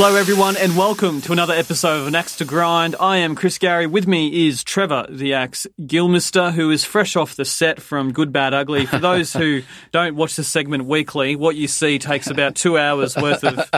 Hello, everyone, and welcome to another episode of An Axe to Grind. I am Chris Gary. With me is Trevor, the Axe Gillmeister, who is fresh off the set from Good, Bad, Ugly. For those who don't watch the segment weekly, what you see takes about two hours worth of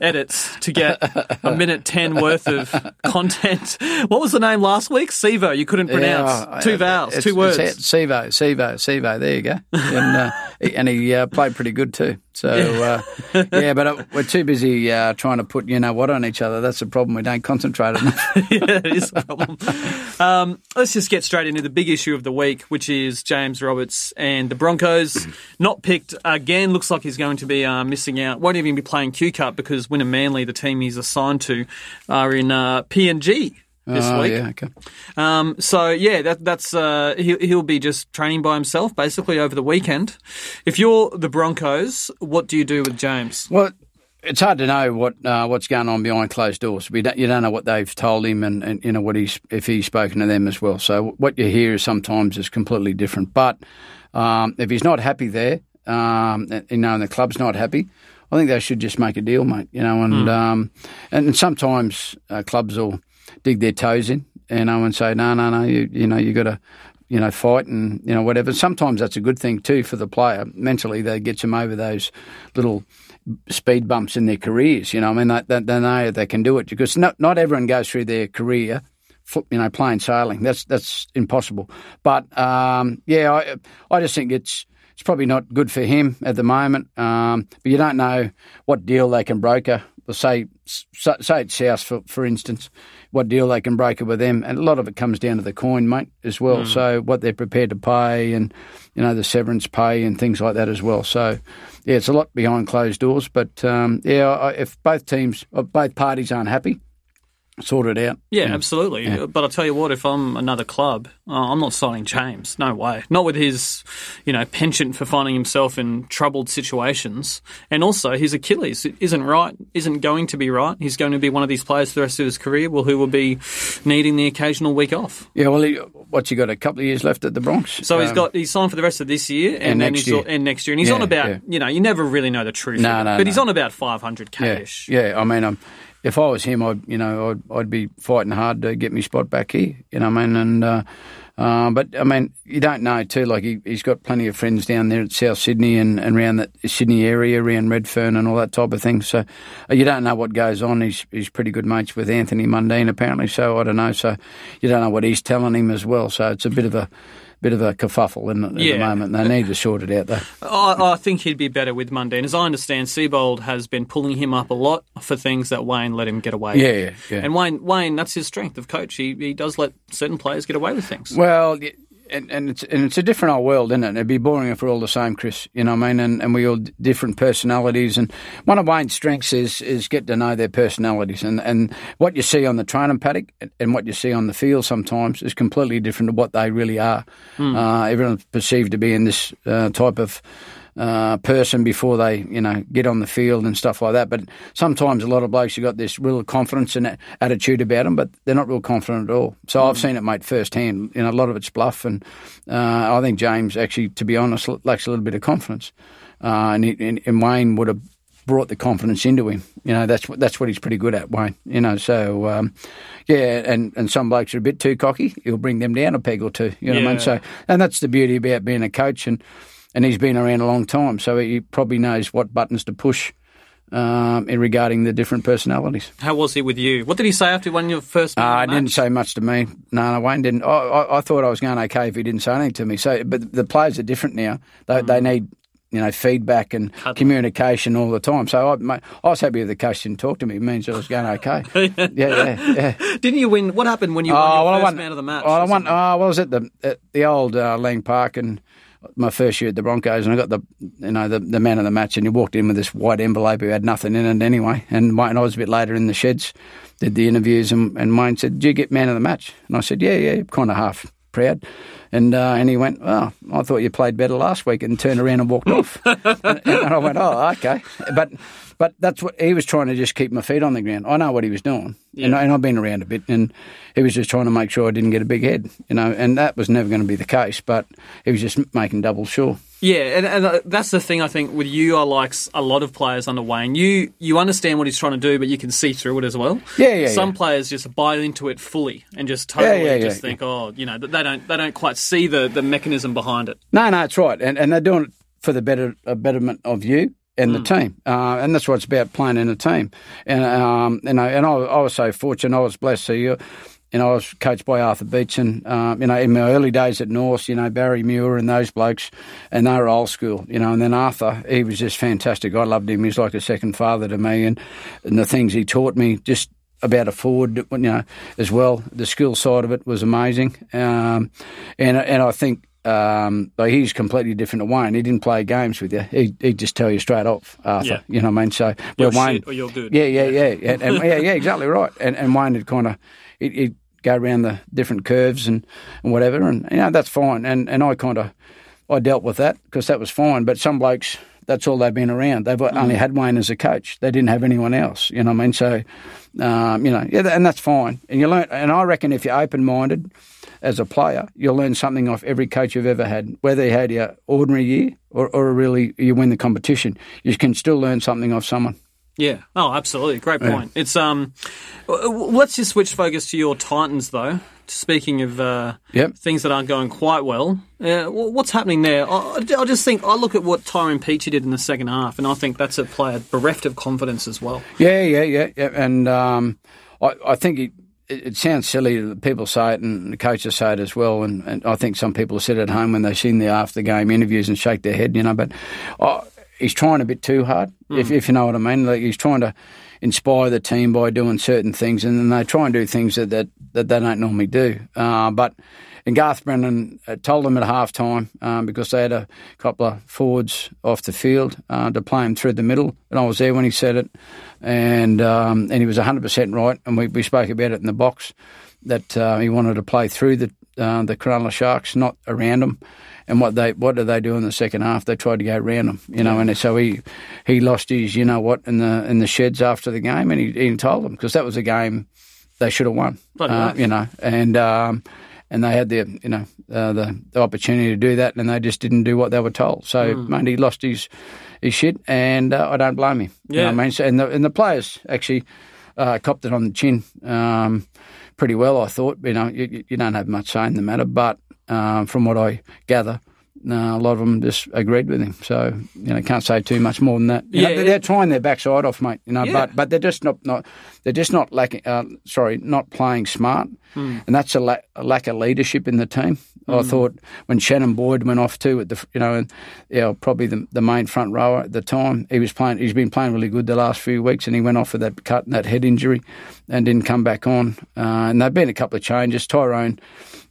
edits to get a minute ten worth of content. What was the name last week? Sevo. You couldn't pronounce Yeah, two uh, vowels, it's- two words. Sevo, Sevo, Sevo. There you go. And, uh, he- and he uh, played pretty good too. So uh, yeah, but uh, we're too busy uh, trying to put you know what on each other. That's the problem. We don't concentrate enough. yeah, it is a problem. Um, let's just get straight into the big issue of the week, which is James Roberts and the Broncos. Not picked again. Looks like he's going to be uh, missing out. Won't even be playing Q Cup because Wynnum Manly, the team he's assigned to, are in uh, PNG this oh week. yeah, okay. Um, so yeah, that, that's uh, he'll, he'll be just training by himself basically over the weekend. If you're the Broncos, what do you do with James? Well, it's hard to know what uh, what's going on behind closed doors. We don't, you don't know what they've told him, and, and you know what he's if he's spoken to them as well. So what you hear sometimes is completely different. But um, if he's not happy there, um, you know, and the club's not happy, I think they should just make a deal, mate. You know, and um, and sometimes uh, clubs will dig their toes in, you know, and say, no, no, no, you you know, you got to you know, fight and, you know, whatever. Sometimes that's a good thing too for the player. Mentally, They gets them over those little speed bumps in their careers. You know, I mean, they, they, they know they can do it because not not everyone goes through their career, you know, plain sailing. That's that's impossible. But um, yeah, I I just think it's it's probably not good for him at the moment. Um, but you don't know what deal they can broker. Say say it's South for for instance, what deal they can broker with them, and a lot of it comes down to the coin, mate, as well. So what they're prepared to pay, and you know the severance pay and things like that as well. So yeah, it's a lot behind closed doors. But um, yeah, I- if both teams, or both parties aren't happy, sort it out. Yeah, absolutely. But I'll tell you what, if I'm another club, uh, I'm not signing James. No way. Not with his, you know, penchant for finding himself in troubled situations. And also, his Achilles isn't right, isn't going to be right. He's going to be one of these players for the rest of his career well, who will be needing the occasional week off. Yeah, well, he, what's he got? A couple of years left at the Bronx. So he's got he's signed for the rest of this year and, And then next he's year. and next year, and he's Yeah, on about yeah. you know you never really know the truth, No, no, but he's on about 500 Yeah, cash. yeah. I mean, I'm. um, if I was him, I'd you know I'd, I'd be fighting hard to get my spot back here. You know, what I mean, and uh, uh, but I mean, you don't know too. Like he, he's got plenty of friends down there at South Sydney and, and around the Sydney area, around Redfern and all that type of thing. So uh, you don't know what goes on. He's he's pretty good mates with Anthony Mundine apparently. So I don't know. So you don't know what he's telling him as well. So it's a bit of a bit of a kerfuffle in, at Yeah. the moment. They need to sort it out though. I, I think he'd be better with Mundine. As I understand, Seibold has been pulling him up a lot for things that Wayne let him get away Yeah, with. yeah, yeah. And Wayne, Wayne, that's his strength of coach. He, he does let certain players get away with things. Well, and, and it's and it's a different old world, isn't it? It'd be boring if we're all the same, Chris. You know what I mean? And, and we all different personalities. And one of Wayne's strengths is is get to know their personalities. And, and what you see on the training paddock and- what you see on the field sometimes is completely different to what they really are. Uh, everyone's perceived to be in this uh, type of uh, person before they, you know, get on the field and stuff like that. But sometimes a lot of blokes have got this real confidence and attitude about them, but they're not real confident at all. So I've seen it, mate, firsthand. You know, a lot of it's bluff, and uh, I think James actually, to be honest, lacks a little bit of confidence. Uh, and, he, and, and Wayne would have brought the confidence into him. You know, that's what that's what he's pretty good at, Wayne. You know, so um, yeah, and, and some blokes are a bit too cocky. He'll bring them down a peg or two. You know what I mean? So, and that's the beauty about being a coach, and and he's been around a long time, so he probably knows what buttons to push. Um, in regarding the different personalities, How was he with you? What did he say after you first? uh, I didn't say much to me. No, no, Wayne didn't. I, I, I thought I was going okay if he didn't say anything to me. So, but the players are different now. They, they need you know, feedback and Cuddling. communication all the time. So I, I was happy if the coach didn't talk to me. It means I was going okay. yeah, yeah, yeah. Didn't you win? What happened when you won your Oh, well, I first won. man of the match? Oh, I won. Oh, I was at the at the old uh, Lang Park and my first year at the Broncos, and I got the you know the, the man of the match, and he walked in with this white envelope who had nothing in it anyway. And Wayne, and I was a bit later in the sheds, did the interviews, and, and Wayne said, "Did you get man of the match?" And I said, "Yeah, yeah," kind of half proud. And uh, and he went, "Oh, I thought you played better last week," and turned around and walked off. and, and I went, "Oh, okay," but. But that's what he was trying to just keep my feet on the ground. I know what he was doing, and, and I've been around a bit, and he was just trying to make sure I didn't get a big head, you know. And that was never going to be the case, but he was just making double sure. Yeah, and, and uh, that's the thing I think with you, I like a lot of players under Wayne. You you understand what he's trying to do, but you can see through it as well. Yeah, yeah, Some yeah. players just buy into it fully and just totally yeah, just yeah, think, oh, you know, they don't they don't quite see the, the mechanism behind it. No, no, it's right, and and they're doing it for the better uh, betterment of you and the team, uh, and that's what it's about playing in a team. And um, you know, and I, I was so fortunate, I was blessed. So you. You know, I was coached by Arthur Beetson. Um, you know, in my early days at North, you know, Barry Muir and those blokes, and they were old school. You know, and then Arthur, he was just fantastic. I loved him. He's like a second father to me, and and the things he taught me, just about a forward, you know, as well. The skill side of it was amazing, um, and and I think um, he's completely different to Wayne. He didn't play games with you. He he'd just tell you straight off, Arthur. Yeah. You know what I mean? So You're Wayne, shit or you're good. Yeah, yeah, yeah, and, and, yeah, yeah, exactly right. And and Wayne had kind of he'd, he'd go around the different curves and, and whatever, and you know that's fine. And and I kind of I dealt with that because that was fine. But some blokes. That's all they've been around. They've only had Wayne as a coach. They didn't have anyone else. You know what I mean? So, um, you know, yeah, and that's fine. And you learn. And I reckon if you're open-minded, as a player, you'll learn something off every coach you've ever had, whether you had your ordinary year or, or really you win the competition. You can still learn something off someone. Yeah. Oh, absolutely. Great point. It's um. w- w- Let's just switch focus to your Titans, though. Speaking of uh, Yep. things that aren't going quite well, uh, wh- what's happening there? I, I just think I look at what Tyrone Peachey did in the second half, and I think that's a player bereft of confidence as well. Yeah, yeah, yeah, yeah. And um, I, I think it, it, it sounds silly. that People say it, and the coaches say it as well. And, and I think some people sit at home when they've seen the after game interviews and shake their head, you know. But uh, he's trying a bit too hard, if, if you know what I mean. Like he's trying to inspire the team by doing certain things, and then they try and do things that that, that they don't normally do. Uh, but and Garth Brennan uh, told them at half time um, because they had a couple of forwards off the field uh, to play him through the middle. And I was there when he said it. And um, and he was 100% right. And we, we spoke about it in the box that uh, he wanted to play through the uh, the Cronulla Sharks, not around them. And what they what did they do in the second half? They tried to go around them, you know. And so he he lost his, you know what, in the in the sheds after the game, and he, he told them because that was a game they should have won, uh, you know. And um, and they had the you know uh, the, the opportunity to do that, and they just didn't do what they were told. So mate, he lost his his shit, and uh, I don't blame him. You know Yeah. what I mean, so, and the and the players actually uh, copped it on the chin um, pretty well. I thought, you know, you, you- don't have much say in the matter, but uh, from what I gather. Uh, a lot of them just agreed with him, so you know can't say too much more than that. You know, Yeah, they're, they're trying their backside off, mate. You know, Yeah. but but they're just not, not they're just not lacking. Uh, sorry, not playing smart, Hmm. and that's a, la- a lack of leadership in the team. I thought when Shannon Boyd went off too, at the you know, and, yeah, probably the, the main front rower at the time, he was playing. He's been playing really good the last few weeks, and he went off with that cut and that head injury, and didn't come back on. Uh, and there've been a couple of changes. Tyrone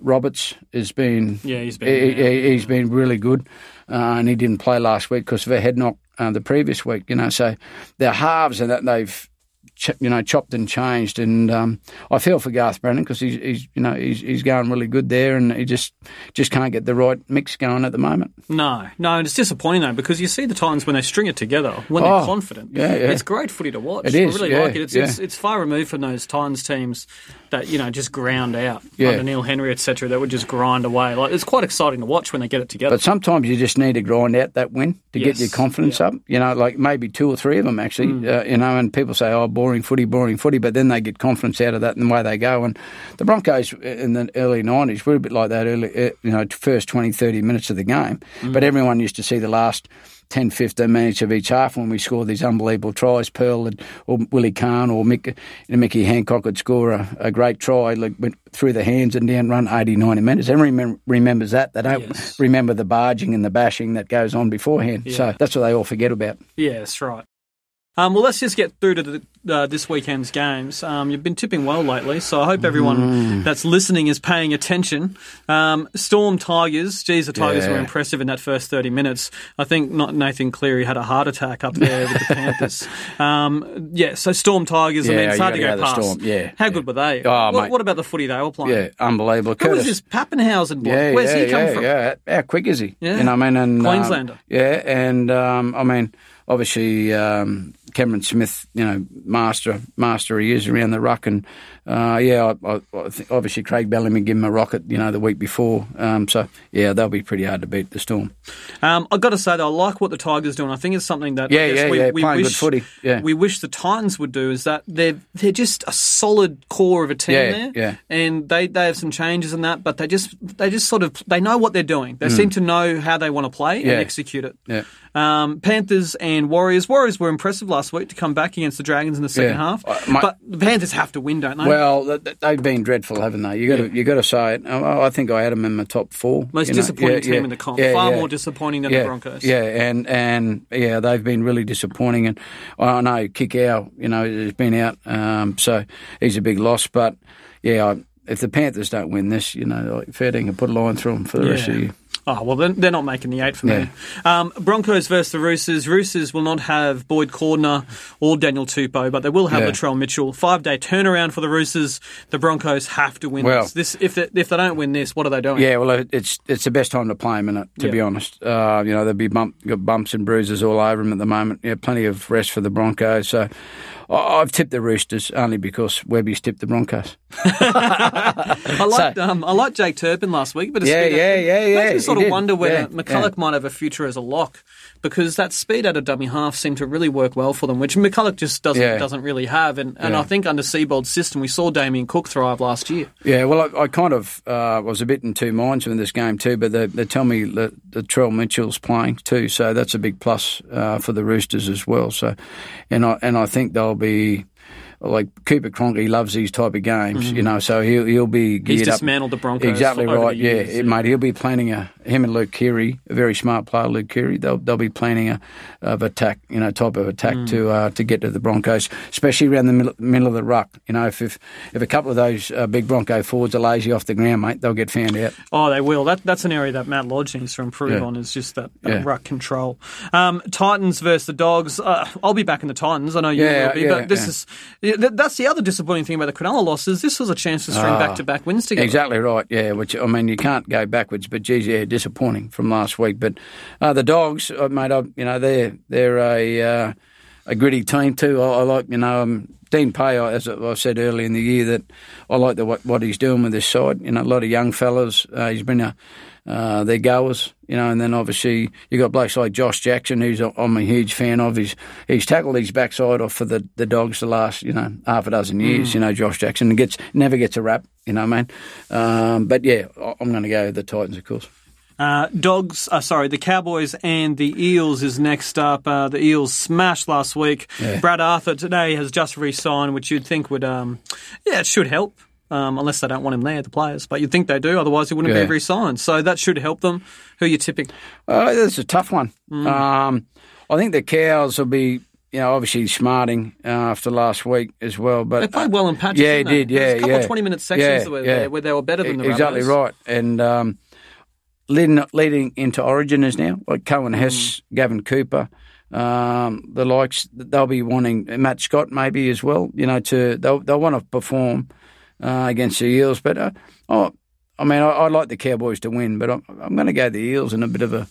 Roberts has been Yeah, he's been- he, he's been really good, uh, and he didn't play last week because of a head knock uh, the previous week. You know, so their halves and that they've ch- you know chopped and changed, and um, I feel for Garth Brennan because he's, he's you know he's, he's going really good there, and he just just can't get the right mix going at the moment. No, no, and it's disappointing though because you see the Titans when they string it together, when they're Oh, confident. yeah, yeah. It's great footy to watch. It is, I really yeah, like it. It's, yeah. it's it's far removed from those Titans teams that you know just ground out Yeah. under Neil Henry, etc. That would just grind away. Like it's quite exciting to watch when they get it together. But sometimes you just need to grind out that win to get your confidence up. You know, like maybe two or three of them actually. Mm. Uh, you know, and people say, "Oh, boring footy, boring footy," but then they get confidence out of that and the way they go. And the Broncos in the early nineties were a bit like that. Early, uh, you know, first 20, 30 minutes of the game. Mm. But everyone used to see the last 10, 15 minutes of each half when we score these unbelievable tries. Pearl and, or Willie Carne or Mick, Mickey Hancock would score a, a great try, like went through the hands and down run 80, 90 minutes. Everyone remembers that. They don't Yes. remember the barging and the bashing that goes on beforehand. Yeah. So that's what they all forget about. Yeah, that's right. Um, well, let's just get through to the, uh, this weekend's games. Um, you've been tipping well lately, so I hope everyone Mm. that's listening is paying attention. Um, Storm Tigers, geez, the Tigers Yeah. were impressive in that first 30 minutes. I think not Nathan Cleary had a heart attack up there with the Panthers. Um, yeah, so Storm Tigers, I Yeah, mean, it's hard to go go past. Storm, yeah, How yeah. good were they? Oh, what, mate. what about the footy they were playing? Yeah, unbelievable. Who was Curtis- this Papenhuyzen boy? Yeah, Where's he come from? Yeah, how quick is he? Yeah. You know, I mean, and um, Queenslander. yeah, and um, I mean, obviously um, Cameron Smith, you know, master, master he is around the ruck, and uh, yeah, I, I, I think obviously Craig Bellamy gave him a rocket, you know, the week before. Um, so yeah, they'll be pretty hard to beat the Storm. Um, I've got to say though, I like what the Tigers doing. I think it's something that Yeah, yeah, we, yeah, we playing good wish, footy, yeah. we wish the Titans would do is that they're they're just a solid core of a team Yeah, there, yeah. and they, they have some changes in that, but they just they just sort of they know what they're doing. Mm. They seem to know how they want to play Yeah. and execute it. Yeah. Um, Panthers and Warriors. Warriors were impressive last week to come back against the Dragons in the second half, Uh, my- but the Panthers have to win, don't they? Well, th- they've been dreadful, haven't they? You got to you got to say it. I I think I had them in my top four. Most disappointing Yeah, team yeah, in the comp. yeah, Far yeah. more disappointing than yeah, the Broncos. Yeah, and and yeah, they've been really disappointing. And I know Kikau, you know, has been out, um, so he's a big loss. But yeah, I, if the Panthers don't win this, you know, like, fair dinkum, put a line through them for the rest of the year. Oh, well, they're, they're not making the eight for me. Um, Broncos versus the Roosters. Roosters will not have Boyd Cordner or Daniel Tupou, but they will have Yeah. Latrell Mitchell. Five day turnaround for the Roosters. The Broncos have to win Well- this. this. If they, if they don't win this, what are they doing? Yeah, well, it's it's the best time to play them, innit, to Yeah. be honest. Uh, you know, there'll be bump, got bumps and bruises all over them at the moment. Yeah, plenty of rest for the Broncos. So I- I've tipped the Roosters only because Webby's tipped the Broncos. I liked um, I liked Jake Turpin last week, but Yeah, yeah, yeah, yeah, Makes me sort of did. wonder whether Yeah, McCullough yeah. might have a future as a lock because that speed out of dummy half seemed to really work well for them, which McCullough just doesn't Yeah. doesn't really have. And, and Yeah. I think under Seibold's system, we saw Damien Cook thrive last year. Yeah, well, I, I kind of uh, was a bit in two minds with this game too, but they, they tell me that, that Trell Mitchell's playing too, so that's a big plus uh, for the Roosters as well. So, and I and I think they'll be like Cooper Cronky loves these type of games, you know, so he'll he'll be geared up. dismantled the Broncos Exactly right. yeah, years, it- mate. He'll be planning a him and Luke Keary, a very smart player, Luke Keary. They'll they'll be planning a of attack, you know, type of attack Mm. to uh, to get to the Broncos, especially around the middle, middle of the ruck. You know, if if, if a couple of those uh, big Bronco forwards are lazy off the ground, mate, they'll get found out. Oh, they will. That that's an area that Matt Lodge needs to improve Yeah. on. Is just that, that Yeah. ruck control. Um, Titans versus the Dogs. Uh, I'll be back in the Titans. I know you Yeah, will be, yeah, but this yeah. is yeah, th- that's the other disappointing thing about the Cronulla losses. This was a chance to string Ah. back to back wins together. Exactly right. Yeah, which I mean, you can't go backwards. But geez, yeah, disappointing from last week. But uh, the dogs, uh, mate, I, you know, they're they're a uh, a gritty team too. I, I like, you know, um, Dean Pay. As I said earlier in the year, that I like the, what what he's doing with this side. You know, a lot of young fellas. Uh, he's been a uh, they're goers, you know, and then obviously you got blokes like Josh Jackson, who's I'm a huge fan of. He's he's tackled his backside off for the, the dogs the last you know half a dozen years. You know, Josh Jackson gets never gets a rap. You know, mean, um, but yeah, I'm going to go with the Titans, of course. Uh, dogs, uh, sorry, the Cowboys and the Eels is next up. Uh, the Eels smashed last week. Yeah. Brad Arthur today has just re-signed, which you'd think would, um, yeah, it should help. Um, unless they don't want him there, the players, but you'd think they do. Otherwise, he wouldn't Yeah. be re-signed. So that should help them. Who are you tipping? Uh, that's a tough one. Mm. Um, I think the cows will be, you know, obviously smarting uh, after last week as well. But They played well in patches. Yeah, didn't he they? did. Yeah, There's a couple yeah. of twenty-minute sections Yeah, where, yeah. They, where they were better than the exactly Rabbitohs. right. And um, leading leading into Origin is now, like Coen Mm. Hess, Gavin Cooper, um, the likes. They'll be wanting Matt Scott maybe as well. You know, to they'll they'll want to perform uh, against the Eels. But uh, oh, I mean, I, I'd like the Cowboys to win, but I'm, I'm going to go the Eels in a bit of a.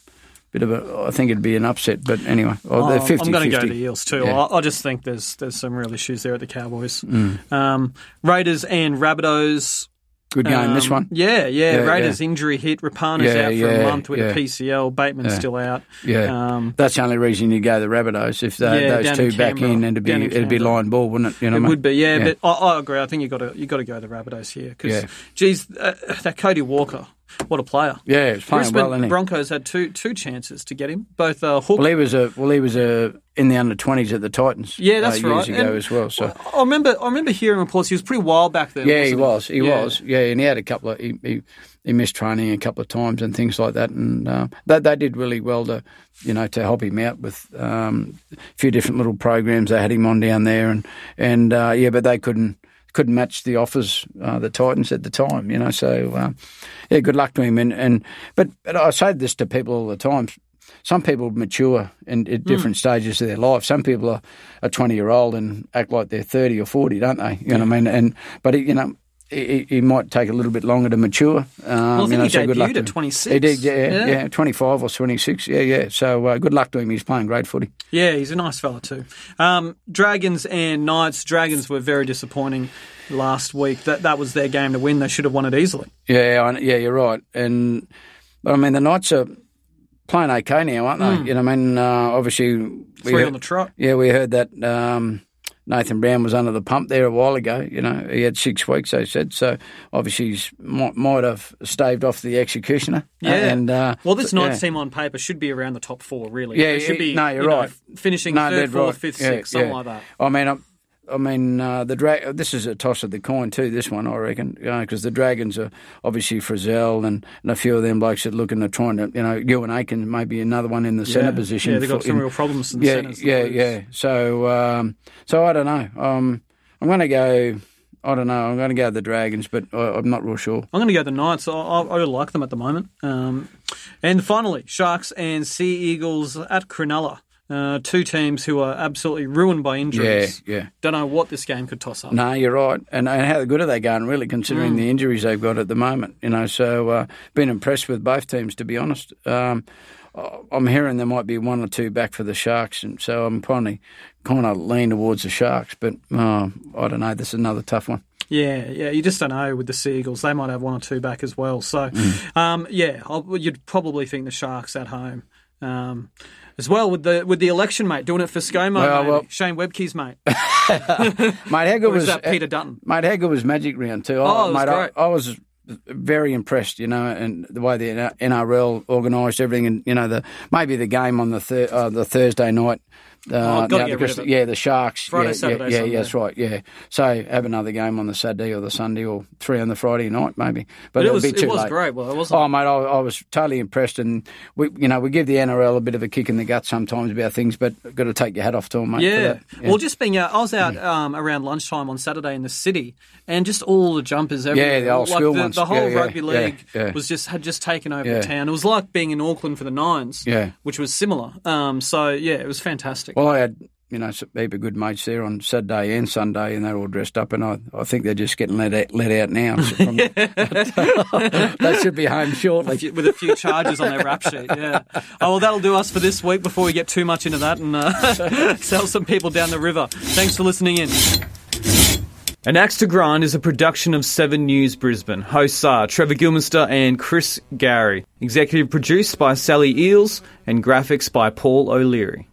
Bit of a, I think it'd be an upset, but anyway, oh, they're Oh, 50 I'm going to go 50. the Eels too. Yeah. Mm. I, I just think there's there's some real issues there at the Cowboys. Um, Raiders and Rabbitohs. Good game, this Um, one. Yeah, yeah. Yeah, Raiders yeah. injury hit. Rapana's Yeah, out for a month with a PCL. Bateman's still out. Yeah, Um, that's the only reason you go the Rabbitohs. If they, those two in back Canberra. in, it'd be it'd be line ball, wouldn't it? You know it what I mean? would be, yeah, but I, I agree. I think you got to you got to go the Rabbitohs here because, geez, uh, that Cody Walker what a player! Yeah, he's playing Brisbane well? Broncos had two two chances to get him. Both uh, Hook. Well, he was a well, he was a in the under twenties at the Titans. Yeah, that's uh, years right. ago And- as well. So I remember I remember hearing reports he was pretty wild back then. yeah, he was. He Yeah. was. Yeah, and he had a couple of he, he, he missed training a couple of times and things like that, and uh, they they did really well to you know to help him out with um, a few different little programs they had him on down there, and and uh, yeah, but they couldn't. Couldn't match the offers uh, the Titans at the time, you know. So, uh, yeah, good luck to him. And, and but, but I say this to people all the time. Some people mature in, at different stages of their life. Some people are a twenty year old and act like they're thirty or forty, don't they? You know what I mean? And but you know. He, he might take a little bit longer to mature. Um, Well, I think you know, he so good luck debuted at 26. He did, yeah, Yeah. yeah, 25 or 26. Yeah, yeah. So uh, good luck to him. He's playing great footy. Yeah, he's a nice fella too. Um, Dragons and Knights. Dragons were very disappointing last week. That that was their game to win. They should have won it easily. Yeah, I, yeah, you're right. And but I mean, the Knights are playing okay now, aren't they? You know, I mean, uh, obviously, we. Three heard, on the trot. yeah, we heard that um, Nathan Brown was under the pump there a while ago. You know, he had six weeks, they said. So obviously, he might, might have staved off the executioner. Yeah. and uh, Well, this Knights yeah. team on paper should be around the top four. Really. Yeah, They should be. no, you're you know, right. finishing No, third, fourth, right. fifth, Yeah, sixth, something like that. I mean, I, I mean, uh, the dra- This is a toss of the coin too. This one, I reckon, because the Dragons are obviously Frizell and, and a few of them blokes are looking at trying to, you know, Euan Aitken maybe another one in the centre position. Yeah, they've got for- some in- real problems in the yeah, centres. yeah, yeah. So, um, so I don't know. Um, I'm going to go. I don't know. I'm going to go the Dragons, but I, I'm not real sure. I'm going to go the Knights. I, I, I really like them at the moment. Um, and finally, Sharks and Sea Eagles at Cronulla. Uh, two teams who are absolutely ruined by injuries. yeah. yeah. Don't know what this game could toss up. No, you're right. And, and how good are they going, really, considering Mm. the injuries they've got at the moment? You know, so uh, been impressed with both teams, to be honest. Um, I'm hearing there might be one or two back for the Sharks, and so I'm probably kind of lean towards the Sharks. But uh, I don't know. This is another tough one. Yeah, yeah. You just don't know with the Seagulls. They might have one or two back as well. So, Mm. um, yeah, I'll, you'd probably think the Sharks at home. Um, as well with the with the election, mate, doing it for ScoMo, Well, maybe. well- Shane Webcke's mate. Mate, Or was that Peter Dutton? Mate, good was Magic Round too? Oh, was mate. I, I was very impressed, you know, and the way the NRL organised everything, and you know, the maybe the game on the thir- uh, the Thursday night. Uh, Oh, rid because-. Yeah, the Sharks. Friday, yeah, Saturday, yeah, yeah, Sunday. yeah, that's right. Yeah, so have another game on the Saturday or the Sunday or three on the Friday night, maybe. But, But it was be it was late. great. Well, it wasn't. Oh, mate, I, I was totally impressed, and we, you know, we give the NRL a bit of a kick in the gut sometimes about things, but got to take your hat off to them, mate. Yeah. yeah. Well, just being out, I was out um, around lunchtime on Saturday in the city, and just all the jumpers everywhere. the old like school the, ones. The whole Yeah, yeah, rugby yeah, league yeah. was just had just taken over Yeah. the town. It was like being in Auckland for the Nines, Yeah. which was similar. Um, so yeah, it was fantastic. Well, I had you know a heap of good mates there on Saturday and Sunday, and they're all dressed up, and I, I think they're just getting let out, let out now. They should be home shortly. with a few charges on their rap sheet. Yeah. Oh well, that'll do us for this week. Before we get too much into that and uh, sell some people down the river. Thanks for listening in. An Axe to Grind is a production of Seven News Brisbane. Hosts are Trevor Gillmeister and Chris Gary. Executive produced by Sally Eels and graphics by Paul O'Leary.